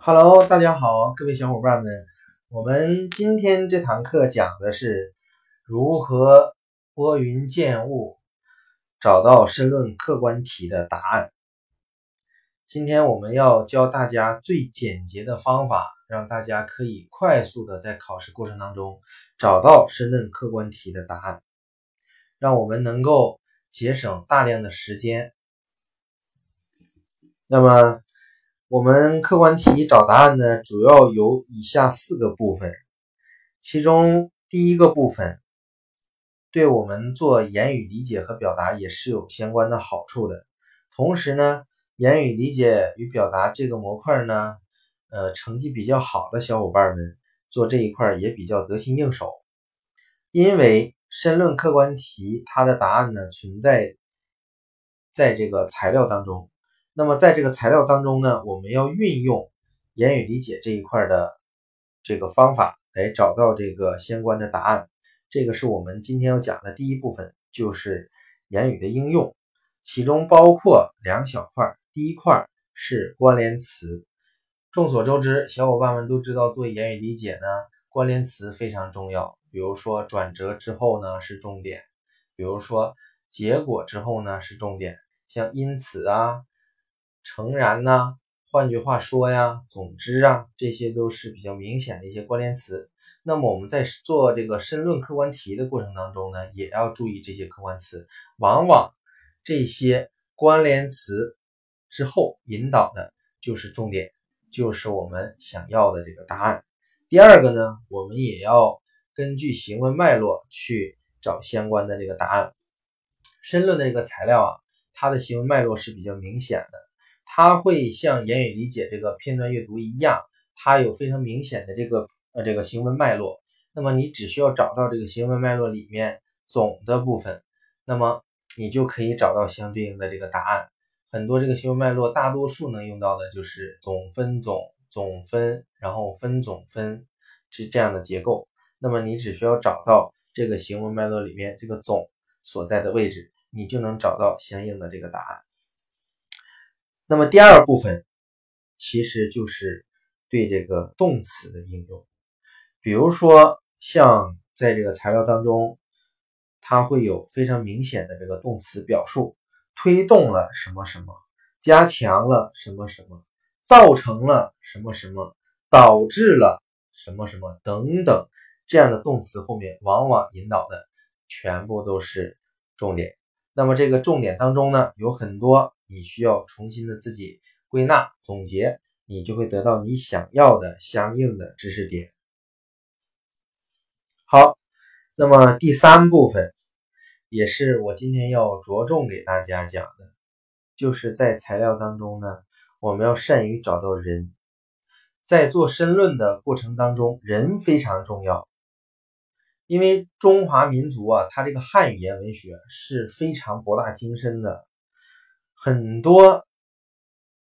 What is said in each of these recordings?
Hello，大家好，各位小伙伴们，我们今天这堂课讲的是如何拨云见雾，找到申论客观题的答案。今天我们要教大家最简洁的方法，让大家可以快速的在考试过程当中找到申论客观题的答案，让我们能够节省大量的时间。那么，我们客观题找答案呢，主要有以下四个部分，其中第一个部分对我们做言语理解和表达也是有相关的好处的。同时呢，言语理解与表达这个模块呢，呃，成绩比较好的小伙伴们做这一块也比较得心应手，因为申论客观题它的答案呢存在在这个材料当中。那么在这个材料当中呢，我们要运用言语理解这一块的这个方法来找到这个相关的答案。这个是我们今天要讲的第一部分，就是言语的应用，其中包括两小块。第一块是关联词。众所周知，小伙伴们都知道，做言语理解呢，关联词非常重要。比如说转折之后呢是重点，比如说结果之后呢是重点，像因此啊。诚然呐，换句话说呀，总之啊，这些都是比较明显的一些关联词。那么我们在做这个申论客观题的过程当中呢，也要注意这些客观词。往往这些关联词之后引导的就是重点，就是我们想要的这个答案。第二个呢，我们也要根据行文脉络去找相关的这个答案。申论的这个材料啊，它的行文脉络是比较明显的。它会像言语理解这个片段阅读一样，它有非常明显的这个呃这个行文脉络。那么你只需要找到这个行文脉络里面总的部分，那么你就可以找到相对应的这个答案。很多这个行文脉络，大多数能用到的就是总分总总分，然后分总分是这样的结构。那么你只需要找到这个行文脉络里面这个总所在的位置，你就能找到相应的这个答案。那么第二部分其实就是对这个动词的应用，比如说像在这个材料当中，它会有非常明显的这个动词表述，推动了什么什么，加强了什么什么，造成了什么什么，导致了什么什么等等这样的动词后面，往往引导的全部都是重点。那么这个重点当中呢，有很多。你需要重新的自己归纳总结，你就会得到你想要的相应的知识点。好，那么第三部分也是我今天要着重给大家讲的，就是在材料当中呢，我们要善于找到人，在做申论的过程当中，人非常重要，因为中华民族啊，它这个汉语言文学是非常博大精深的。很多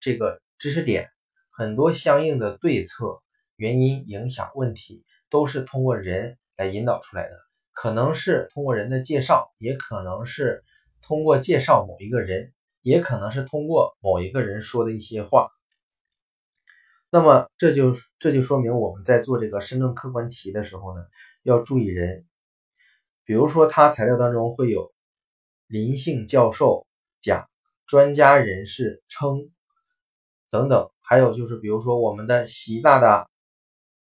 这个知识点，很多相应的对策、原因、影响、问题，都是通过人来引导出来的。可能是通过人的介绍，也可能是通过介绍某一个人，也可能是通过某一个人说的一些话。那么这就这就说明我们在做这个申论客观题的时候呢，要注意人。比如说，他材料当中会有林姓教授讲。专家人士称等等，还有就是，比如说我们的习大大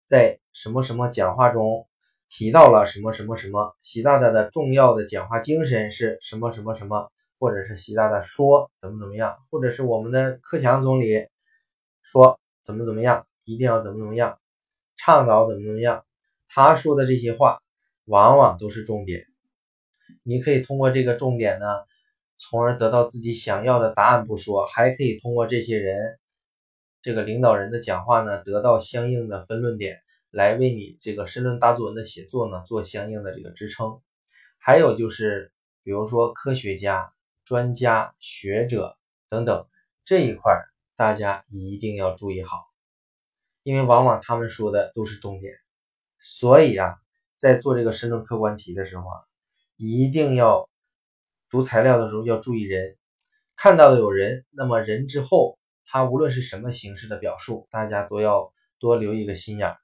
在什么什么讲话中提到了什么什么什么，习大大的重要的讲话精神是什么什么什么，或者是习大大说怎么怎么样，或者是我们的克强总理说怎么怎么样，一定要怎么怎么样，倡导怎么怎么样，他说的这些话往往都是重点，你可以通过这个重点呢。从而得到自己想要的答案不说，还可以通过这些人，这个领导人的讲话呢，得到相应的分论点，来为你这个申论大作文的写作呢做相应的这个支撑。还有就是，比如说科学家、专家、学者等等这一块，大家一定要注意好，因为往往他们说的都是重点。所以啊，在做这个申论客观题的时候啊，一定要。读材料的时候要注意人，看到的有人，那么人之后它无论是什么形式的表述，大家都要多留一个心眼儿，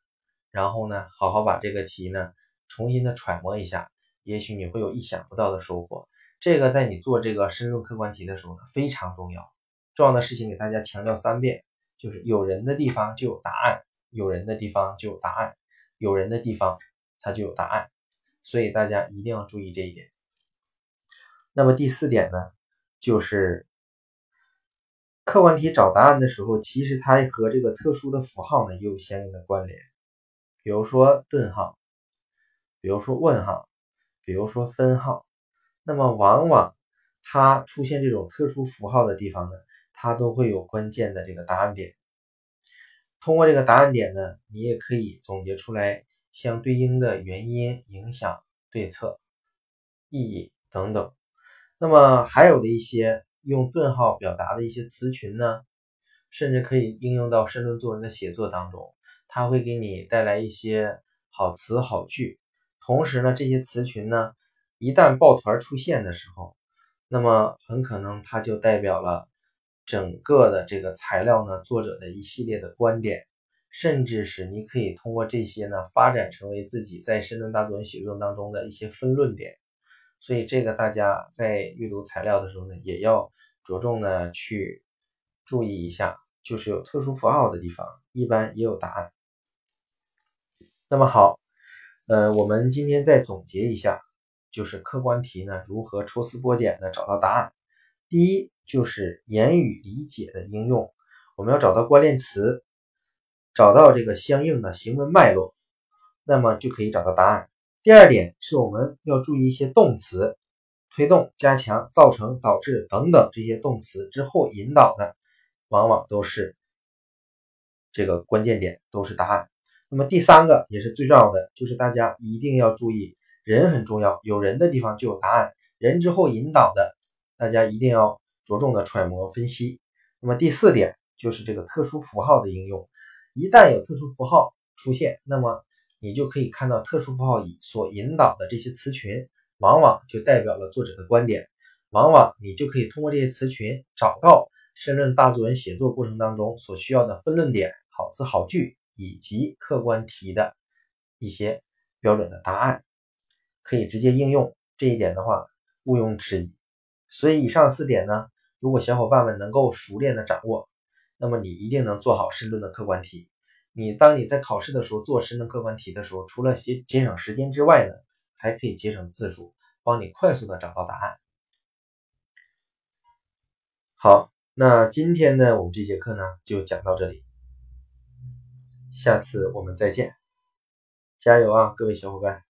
然后呢，好好把这个题呢重新的揣摩一下，也许你会有意想不到的收获。这个在你做这个申论客观题的时候呢非常重要。重要的事情给大家强调三遍，就是有人的地方就有答案，有人的地方就有答案，有人的地方它就有答案，所以大家一定要注意这一点。那么第四点呢，就是客观题找答案的时候，其实它和这个特殊的符号呢也有相应的关联，比如说顿号，比如说问号，比如说分号。那么往往它出现这种特殊符号的地方呢，它都会有关键的这个答案点。通过这个答案点呢，你也可以总结出来相对应的原因、影响、对策、意义等等。那么还有的一些用顿号表达的一些词群呢，甚至可以应用到申论作文的写作当中，它会给你带来一些好词好句。同时呢，这些词群呢。一旦抱团出现的时候，那么很可能它就代表了整个的这个材料呢作者的一系列的观点，甚至是你可以通过这些呢发展成为自己在申论大作文写作当中的一些分论点。所以这个大家在阅读材料的时候呢，也要着重呢去注意一下，就是有特殊符号的地方，一般也有答案。那么好，呃，我们今天再总结一下。就是客观题呢，如何抽丝剥茧的找到答案？第一就是言语理解的应用，我们要找到关键词，找到这个相应的行文脉络，那么就可以找到答案。第二点是我们要注意一些动词，推动、加强、造成、导致等等这些动词之后引导的，往往都是这个关键点，都是答案。那么第三个也是最重要的，就是大家一定要注意。人很重要，有人的地方就有答案。人之后引导的，大家一定要着重的揣摩分析。那么第四点就是这个特殊符号的应用。一旦有特殊符号出现，那么你就可以看到特殊符号以所引导的这些词群，往往就代表了作者的观点。往往你就可以通过这些词群找到申论大作文写作过程当中所需要的分论点、好词好句以及客观题的一些标准的答案。可以直接应用这一点的话，毋庸置疑。所以以上四点呢，如果小伙伴们能够熟练的掌握，那么你一定能做好申论的客观题。你当你在考试的时候做申论客观题的时候，除了节节省时间之外呢，还可以节省字数，帮你快速的找到答案。好，那今天呢，我们这节课呢就讲到这里，下次我们再见，加油啊，各位小伙伴！